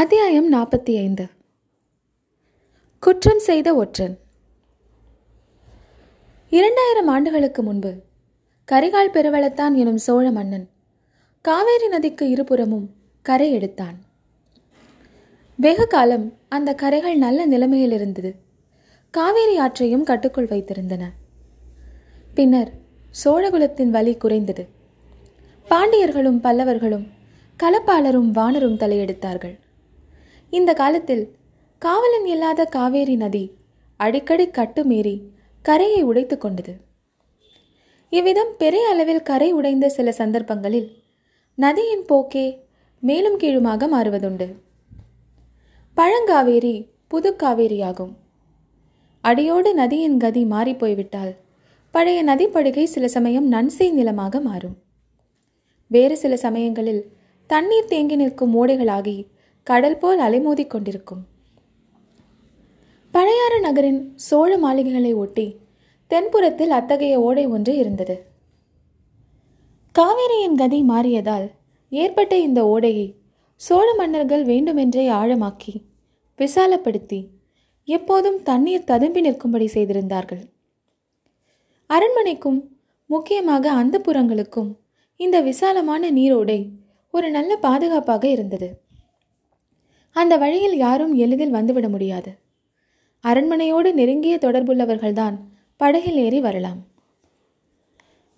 அத்தியாயம் நாற்பத்தி ஐந்து குற்றம் செய்த ஒற்றன். இரண்டாயிரம் ஆண்டுகளுக்கு முன்பு கரிகால் பெருவளத்தான் எனும் சோழ மன்னன் காவேரி நதிக்கு இருபுறமும் கரை எடுத்தான். வெகு காலம் அந்த கரைகள் நல்ல நிலைமையில் இருந்தது. காவேரி ஆற்றையும் கட்டுக்குள் வைத்திருந்தன. பின்னர் சோழகுலத்தின் வலி குறைந்தது. பாண்டியர்களும் பல்லவர்களும் கலப்பாளரும் வானரும் தலையெடுத்தார்கள். இந்த காலத்தில் காவலன் இல்லாத காவேரி நதி அடிக்கடி கட்டுமீறி கரையை உடைத்து கொண்டது. இவ்விதம் பெரிய அளவில் கரை உடைந்த சில சந்தர்ப்பங்களில் நதியின் போக்கே மேலும் கீழுமாக மாறுவதுண்டு. பழங்காவேரி புது காவேரியாகும் அடியோடு நதியின் கதி மாறிப்போய்விட்டால் பழைய நதிப்படுகை சில சமயம் நன்சை நிலமாக மாறும். வேறு சில சமயங்களில் தண்ணீர் தேங்கி நிற்கும் ஓடைகளாகி கடல் போல் அலைமோதிக் கொண்டிருக்கும். பழையாறு நகரின் சோழ மாளிகைகளை ஒட்டி தென்புறத்தில் அத்தகைய ஓடை ஒன்று இருந்தது. காவேரியின் கதி மாறியதால் ஏற்பட்ட இந்த ஓடையை சோழ மன்னர்கள் வேண்டுமென்றே ஆழமாக்கி விசாலப்படுத்தி எப்போதும் தண்ணீர் ததும்பி நிற்கும்படி செய்திருந்தார்கள். அரண்மனைக்கும் முக்கியமாக அந்த புறங்களுக்கும் இந்த விசாலமான நீரோடை ஒரு நல்ல பாதுகாப்பாக இருந்தது. அந்த வழியில் யாரும் எளிதில் வந்துவிட முடியாது. அரண்மனையோடு நெருங்கிய தொடர்புள்ளவர்கள்தான் படகில் ஏறி வரலாம்.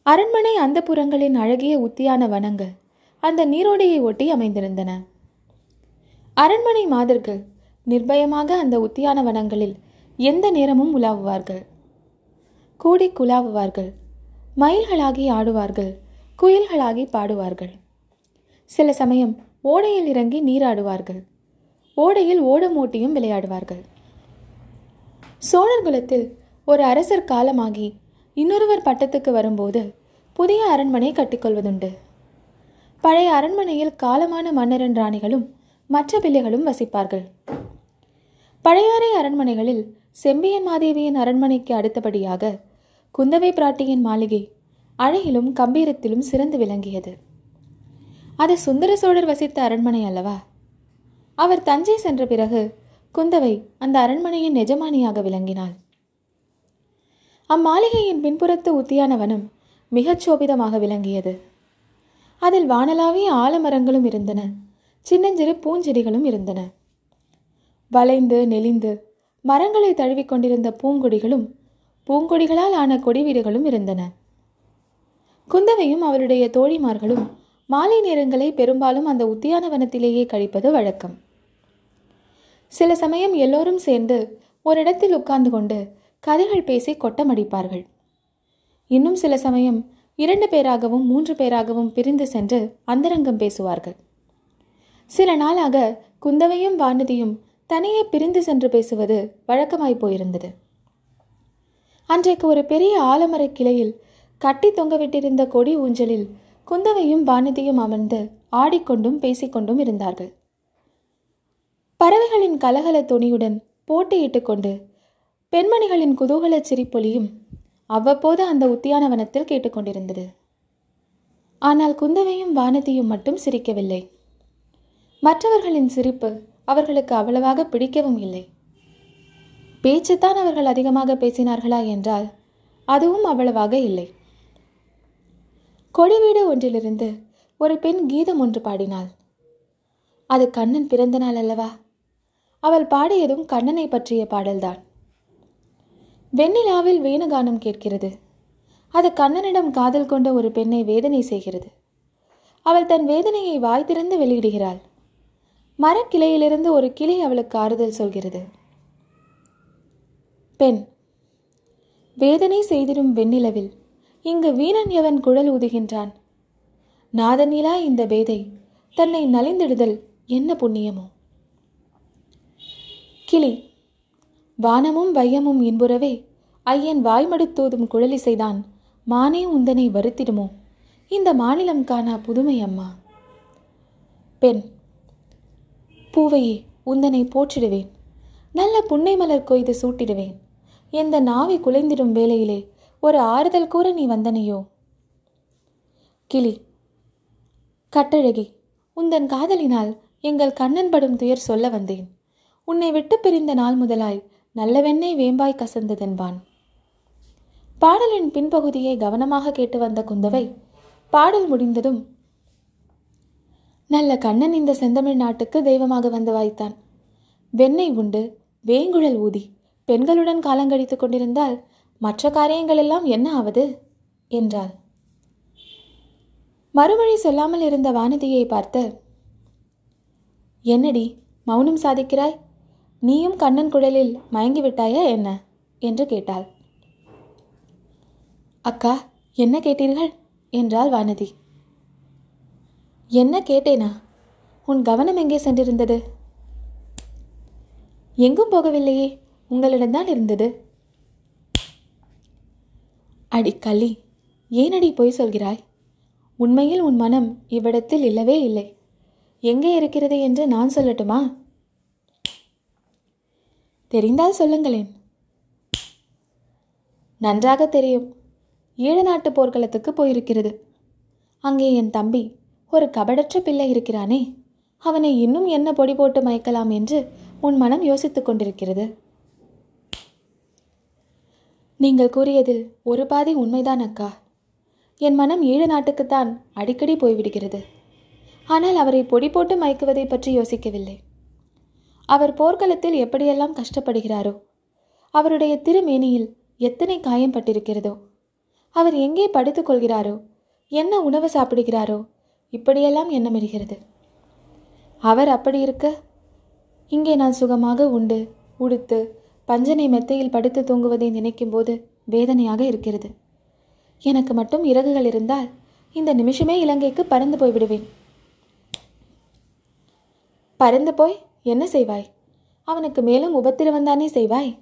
அரண்மனை அந்த புறங்களின் அழகிய உத்தியான வனங்கள் அந்த நீரோடையை ஒட்டி அமைந்திருந்தன. அரண்மனை மாதர்கள் நிர்பயமாக அந்த உத்தியான வனங்களில் எந்த நேரமும் உலாவுவார்கள். கூடி குலாவுவார்கள். மயில்களாகி ஆடுவார்கள். குயில்களாகி பாடுவார்கள். சில சமயம் ஓடையில் இறங்கி நீராடுவார்கள். ஓடையில் ஓடமோட்டியும் விளையாடுவார்கள். சோழர் குலத்தில் ஒரு அரசர் காலமாகி இன்னொருவர் பட்டத்துக்கு வரும்போது புதிய அரண்மனை கட்டிக்கொள்வதுண்டு. பழைய அரண்மனையில் காலமான மன்னரன் ராணிகளும் மற்ற பிள்ளைகளும் வசிப்பார்கள். பழையாறை அரண்மனைகளில் செம்பியன் மாதேவியின் அரண்மனைக்கு அடுத்தபடியாக குந்தவை பிராட்டியின் மாளிகை அழகிலும் கம்பீரத்திலும் சிறந்து விளங்கியது. அது சுந்தர சோழர் வசித்த அரண்மனை அல்லவா? அவர் தஞ்சை சென்ற பிறகு குந்தவை அந்த அரண்மனையின் எஜமானியாக விளங்கினாள். அம்மாளிகையின் பின்புறத்து உத்தியானவனம் மிகச் சோபிதமாக விளங்கியது. அதில் வானலாவிய ஆலமரங்களும் இருந்தன. சின்னஞ்சிறு பூஞ்செடிகளும் இருந்தன. வளைந்து நெளிந்து மரங்களை தழுவிக்கொண்டிருந்த பூங்கொடிகளும் பூங்கொடிகளால் ஆன கொடி வீடுகளும் இருந்தன. குந்தவையும் அவருடைய தோழிமார்களும் மாலை நேரங்களை பெரும்பாலும் அந்த உத்தியானவனத்திலேயே கழிப்பது வழக்கம். சில சமயம் எல்லோரும் சேர்ந்து ஒரு இடத்தில் உட்கார்ந்து கொண்டு கதைகள் பேசி கொட்டமடிப்பார்கள். இன்னும் சில சமயம் இரண்டு பேராகவும் மூன்று பேராகவும் பிரிந்து சென்று அந்தரங்கம் பேசுவார்கள். சில நாளாக குந்தவையும் வானதியும் தனியே பிரிந்து சென்று பேசுவது வழக்கமாய் போயிருந்தது. அன்றைக்கு ஒரு பெரிய ஆலமரக் கிளையில் கட்டி தொங்கவிட்டிருந்த கொடி ஊஞ்சலில் குந்தவையும் வானதியும் அமர்ந்து ஆடிக்கொண்டும் பேசிக்கொண்டும் இருந்தார்கள். பறவைகளின் கலகல துணியுடன் போட்டியிட்டு கொண்டு பெண்மணிகளின் குதூகல சிரிப்பொலியும் அவ்வப்போது அந்த உத்தியானவனத்தில் கேட்டுக்கொண்டிருந்தது ஆனால் குந்தவையும் வானதியும் மட்டும் சிரிக்கவில்லை. மற்றவர்களின் சிரிப்பு அவர்களுக்கு அவ்வளவாக பிடிக்கவும் இல்லை. பேச்சுத்தான் அவர்கள் அதிகமாக பேசினார்களா என்றால் அதுவும் அவ்வளவாக இல்லை. கொடிவீடு ஒன்றிலிருந்து ஒரு பெண் கீதம் ஒன்று பாடினாள். அது கண்ணன் பிறந்த நாள் அல்லவா? அவள் பாடியதும் கண்ணனை பற்றிய பாடல்தான். வெண்ணிலாவில் வேணுகானம் கேட்கிறது. அது கண்ணனிடம் காதல் கொண்ட ஒரு பெண்ணை வேதனை செய்கிறது. அவள் தன் வேதனையை வாய் திறந்து வெளியிடுகிறாள். மரக்கிளையிலிருந்து ஒரு கிளை அவளுக்கு ஆறுதல் சொல்கிறது. பெண் வேதனை செய்திடும் வெண்ணிலவில் இங்கு வீணன் எவன் குழல் ஊதுகின்றான்? நாதனிலா இந்த பேதை தன்னை நலிந்திடுதல் என்ன புண்ணியமோ? கிளி. வானமும் வையமும் இன்புறவே ஐயன் வாய்மடுத்தோதும் குழலிசைதான். மானே உந்தனை வருத்திடுமோ? இந்த மாநிலம் காணா புதுமை அம்மா. பெண். பூவையே உந்தனை போற்றிடுவேன். நல்ல புன்னை மலர் கொய்து சூட்டிடுவேன். எந்த நாவி குலைந்திடும் வேளையிலே ஒரு ஆறுதல் கூற நீ வந்தனையோ? கிளி. கட்டழகி உந்தன் காதலினால் எங்கள் கண்ணன் படும் துயர் சொல்ல வந்தேன். உன்னை விட்டு பிரிந்த நாள் முதலாய் நல்லவெண்ணெய் வேம்பாய் கசந்ததென்பான். பாடலின் பின்பகுதியை கவனமாக கேட்டு வந்த குந்தவை பாடல் முடிந்ததும் நல்ல கண்ணன் இந்த செந்தமிழ் நாட்டுக்கு தெய்வமாக வந்து வாய்த்தான். வெண்ணெய் உண்டு வேங்குழல் ஊதி பெண்களுடன் காலங்கழித்துக் கொண்டிருந்தால் மற்ற காரியங்களெல்லாம் என்ன ஆவது? என்றாள். மறுமொழி சொல்லாமல் இருந்த வானதியை பார்த்து என்னடி மௌனம் சாதிக்கிறாய்? நீயும் கண்ணன் குழலில் மயங்கி விட்டாயா என்ன? என்று கேட்டாள். அக்கா என்ன கேட்டீர்கள்? என்றாள் வானதி. என்ன கேட்டேனா? உன் கவனம் எங்கே சென்றிருந்தது? எங்கும் போகவில்லையே உங்களிடம்தான் இருந்தது. அடி கள்ளி ஏனடி பொய் சொல்கிறாய்? உண்மையில் உன் மனம் இவ்விடத்தில் இல்லவே இல்லை. எங்கே இருக்கிறது என்று நான் சொல்லட்டுமா? தெரிந்தால் சொல்லுங்களேன். நன்றாக தெரியும். ஈழ நாட்டு போர்க்களத்துக்கு போயிருக்கிறது. அங்கே என் தம்பி ஒரு கபடற்ற பிள்ளை இருக்கிறானே. அவனை இன்னும் என்ன பொடி போட்டு மயக்கலாம் என்று உன் மனம் யோசித்துக் கொண்டிருக்கிறது. நீங்கள் கூறியதில் ஒரு பாதி உண்மைதான் அக்கா. என் மனம் ஈழ நாட்டுக்குத்தான் அடிக்கடி போய்விடுகிறது. ஆனால் அவரை பொடி போட்டு மயக்குவதை பற்றி யோசிக்கவில்லை. அவர் போர்க்களத்தில் எப்படியெல்லாம் கஷ்டப்படுகிறாரோ அவருடைய திருமேனியில் எத்தனை காயம் பட்டிருக்கிறதோ அவர் எங்கே படுத்துக் கொள்கிறாரோ என்ன உணவு சாப்பிடுகிறாரோ இப்படியெல்லாம் எண்ணமிடுகிறது. அவர் அப்படி இருக்க இங்கே நான் சுகமாக உண்டு உடுத்து பஞ்சனை மெத்தையில் படுத்து தூங்குவதை நினைக்கும்போது வேதனையாக இருக்கிறது. எனக்கு மட்டும் இறகுகள் இருந்தால் இந்த நிமிஷமே இலங்கைக்கு பறந்து போய்விடுவேன். பறந்து போய் என்ன செய்வாய்? அவனுக்கு மேலும் உபத்திரவந்தானே செய்வாய்?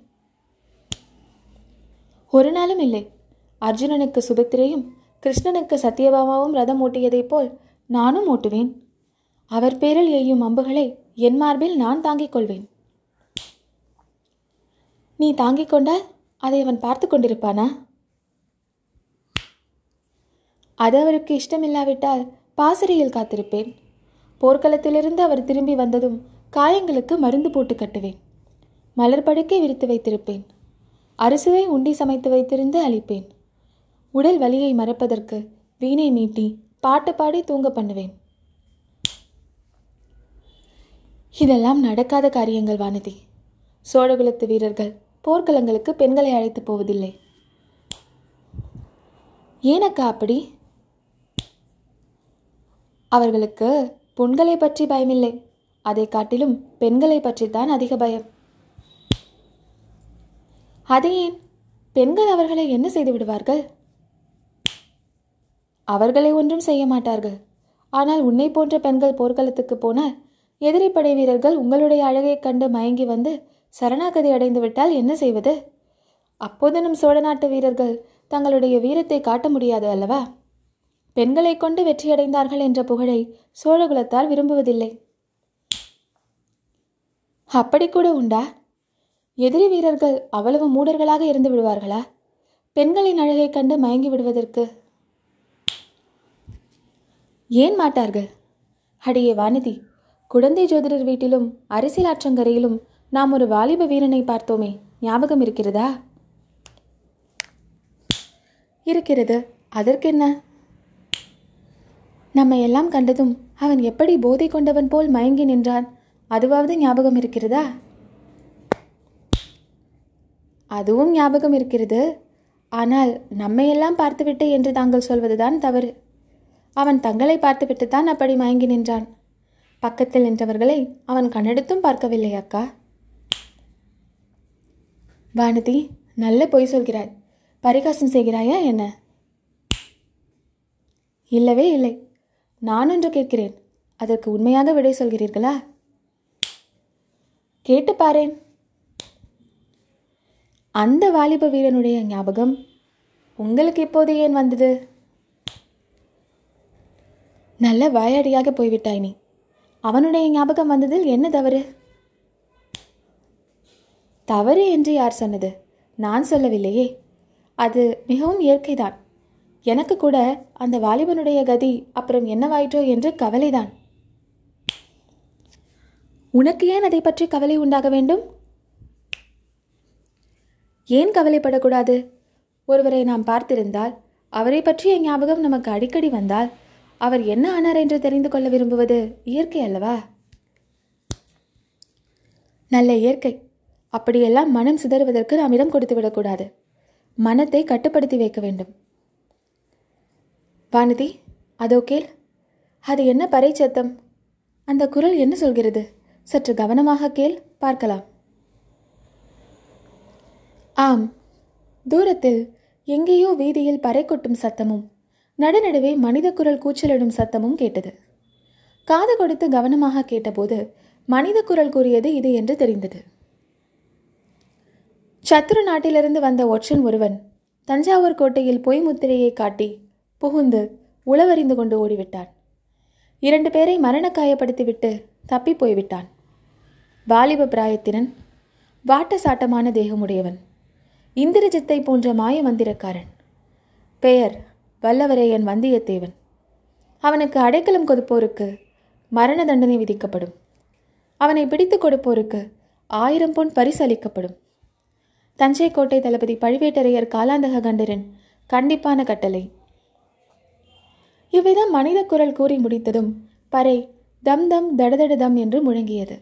ஒரு நாளும் இல்லை. அர்ஜுனனுக்கு சுபத்திரையும் கிருஷ்ணனுக்கு சத்யபாமாவும் ரதம் ஓட்டியதைப் போல் நானும் ஓட்டுவேன். அவர் பேரில் எய்யும் அம்புகளை என் மார்பில் நான் தாங்கிக் கொள்வேன். நீ தாங்கிக் கொண்டால் அதை அவன் பார்த்து கொண்டிருப்பானா? அது அவருக்கு இஷ்டமில்லாவிட்டால் பாசறையில் காத்திருப்பேன். போர்க்களத்திலிருந்து அவர் திரும்பி வந்ததும் காயங்களுக்கு மருந்து போட்டு கட்டுவேன். மலர் படுக்கை விரித்து வைத்திருப்பேன். அரிசுவை உண்டி சமைத்து வைத்திருந்து அளிப்பேன் உடல் வலியை மறப்பதற்கு வீணை மீட்டி பாட்டு பாடி தூங்க பண்ணுவேன். இதெல்லாம் நடக்காத காரியங்கள் வானதி. சோழகுலத்து வீரர்கள் போர்க்களங்களுக்கு பெண்களை அழைத்து போவதில்லை. ஏனக்கா அப்படி? அவர்களுக்கு பொண்களை பற்றி பயமில்லை. அதை காட்டிலும் பெண்களை பற்றித்தான் அதிக பயம். அது ஏன்? பெண்கள் அவர்களை என்ன செய்து விடுவார்கள்? அவர்களை ஒன்றும் செய்ய மாட்டார்கள். ஆனால் உன்னை போன்ற பெண்கள் போர்க்களத்துக்கு போனால் எதிரி படை வீரர்கள் உங்களுடைய அழகைக் கண்டு மயங்கி வந்து சரணாகதி அடைந்து விட்டால் என்ன செய்வது? அப்போது நம் சோழ நாட்டு வீரர்கள் தங்களுடைய வீரத்தை காட்ட முடியாது அல்லவா? பெண்களை கொண்டு வெற்றியடைந்தார்கள் என்ற புகழை சோழகுலத்தார் விரும்புவதில்லை. அப்படி கூட உண்டா? எதிரி வீரர்கள் அவ்வளவு மூடர்களாக இருந்து விடுவார்களா? பெண்களின் அழகைக் கண்டு மயங்கி விடுவதற்கு. ஏன் மாட்டார்கள்? அடியே வானதி குழந்தை ஜோதிடர் வீட்டிலும் அரசியல் ஆற்றங்கரையிலும் நாம் ஒரு வாலிப வீரனை பார்த்தோமே. ஞாபகம் இருக்கிறதா? இருக்கிறது. அதற்கென்ன? நம்மை எல்லாம் கண்டதும் அவன் எப்படி போதை கொண்டவன் போல் மயங்கி நின்றான். அதுவாவது ஞாபகம் இருக்கிறதா? அதுவும் ஞாபகம் இருக்கிறது. ஆனால் நம்மையெல்லாம் பார்த்துவிட்டு என்று தாங்கள் சொல்வதுதான் தவறு. அவன் தங்களை பார்த்துவிட்டுத்தான் அப்படி மயங்கி நின்றான். பக்கத்தில் நின்றவர்களை அவன் கண்ணெடுத்தும் பார்க்கவில்லை அக்கா. வானதி நல்ல பொய் சொல்கிறாய். பரிகாசம் செய்கிறாயா என்ன? இல்லவே இல்லை. நான் ஒன்று கேட்கிறேன். அதற்கு உண்மையாக விடை சொல்கிறீர்களா? கேட்டு பாரேன் அந்த வாலிப வீரனுடைய ஞாபகம் உங்களுக்கு இப்போது ஏன் வந்தது? நல்ல வாயாடியாக போய்விட்டாய் நீ. அவனுடைய ஞாபகம் வந்ததில் என்ன தவறு? தவறு என்று யார் சொன்னது? நான் சொல்லவில்லையே. அது மிகவும் இயற்கைதான். எனக்கு கூட அந்த வாலிபனுடைய கதி அப்புறம் என்னவாயிற்றோ என்று கவலைதான். உனக்கு ஏன் அதை பற்றி கவலை உண்டாக வேண்டும்? ஏன் கவலைப்படக்கூடாது? ஒருவரை நாம் பார்த்திருந்தால் அவரை பற்றிய ஞாபகம் நமக்கு அடிக்கடி வந்தால் அவர் என்ன ஆனார் என்று தெரிந்து கொள்ள விரும்புவது இயற்கை அல்லவா? நல்ல இயற்கை. அப்படியெல்லாம் மனம் சிதறுவதற்கு நாம் இடம் கொடுத்து விடக்கூடாது மனத்தை கட்டுப்படுத்தி வைக்க வேண்டும். வானதி அதோ கேள். அது என்ன பறை சத்தம்? அந்த குரல் என்ன சொல்கிறது? சற்று கவனமாக கேள் பார்க்கலாம். ஆம். தூரத்தில் எங்கேயோ வீதியில் பறை கொட்டும் சத்தமும் நடுநடுவே மனித குரல் கூச்சலிடும் சத்தமும் கேட்டது. காது கொடுத்து கவனமாக கேட்டபோது மனித குரல் கூறியது இது என்று தெரிந்தது. சத்துரு நாட்டிலிருந்து வந்த ஒற்றன் ஒருவன் தஞ்சாவூர் கோட்டையில் பொய் முத்திரையை காட்டி புகுந்து உளவறிந்து கொண்டு ஓடிவிட்டான். இரண்டு பேரை மரண காயப்படுத்திவிட்டு தப்பி போய்விட்டான். வாலிப பிராயத்தினன் வாட்ட சாட்டமான தேகமுடையவன் இந்திரஜித்தை போன்ற மாய மந்திரக்காரன். பெயர் வல்லவரையன் வந்தியத்தேவன். அவனுக்கு அடைக்கலம் கொடுப்போருக்கு மரண தண்டனை விதிக்கப்படும். அவனை பிடித்து கொடுப்போருக்கு ஆயிரம் பொன் பரிசு அளிக்கப்படும். தஞ்சை கோட்டை தளபதி பழுவேட்டரையர் காலாந்தக கண்டரின் கண்டிப்பான கட்டளை. இவ்விதம் மனித குரல் கூறி முடித்ததும் பறை தம் தம் தடதட தம் என்று முழங்கியது.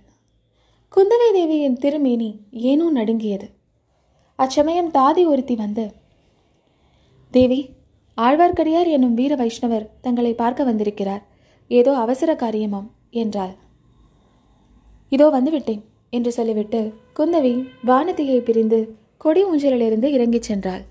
குந்தவை தேவியின் திருமேனி ஏனோ நடுங்கியது. அச்சமயம் தாதி ஒருத்தி வந்து தேவி ஆழ்வார்க்கடியார் என்னும் வீர வைஷ்ணவர் தங்களை பார்க்க வந்திருக்கிறார். ஏதோ அவசர காரியமாம் என்றாள். இதோ வந்துவிட்டேன் என்று சொல்லிவிட்டு குந்தவி வானதியை பிரிந்து கொடி ஊஞ்சலிலிருந்து இறங்கிச் சென்றாள்.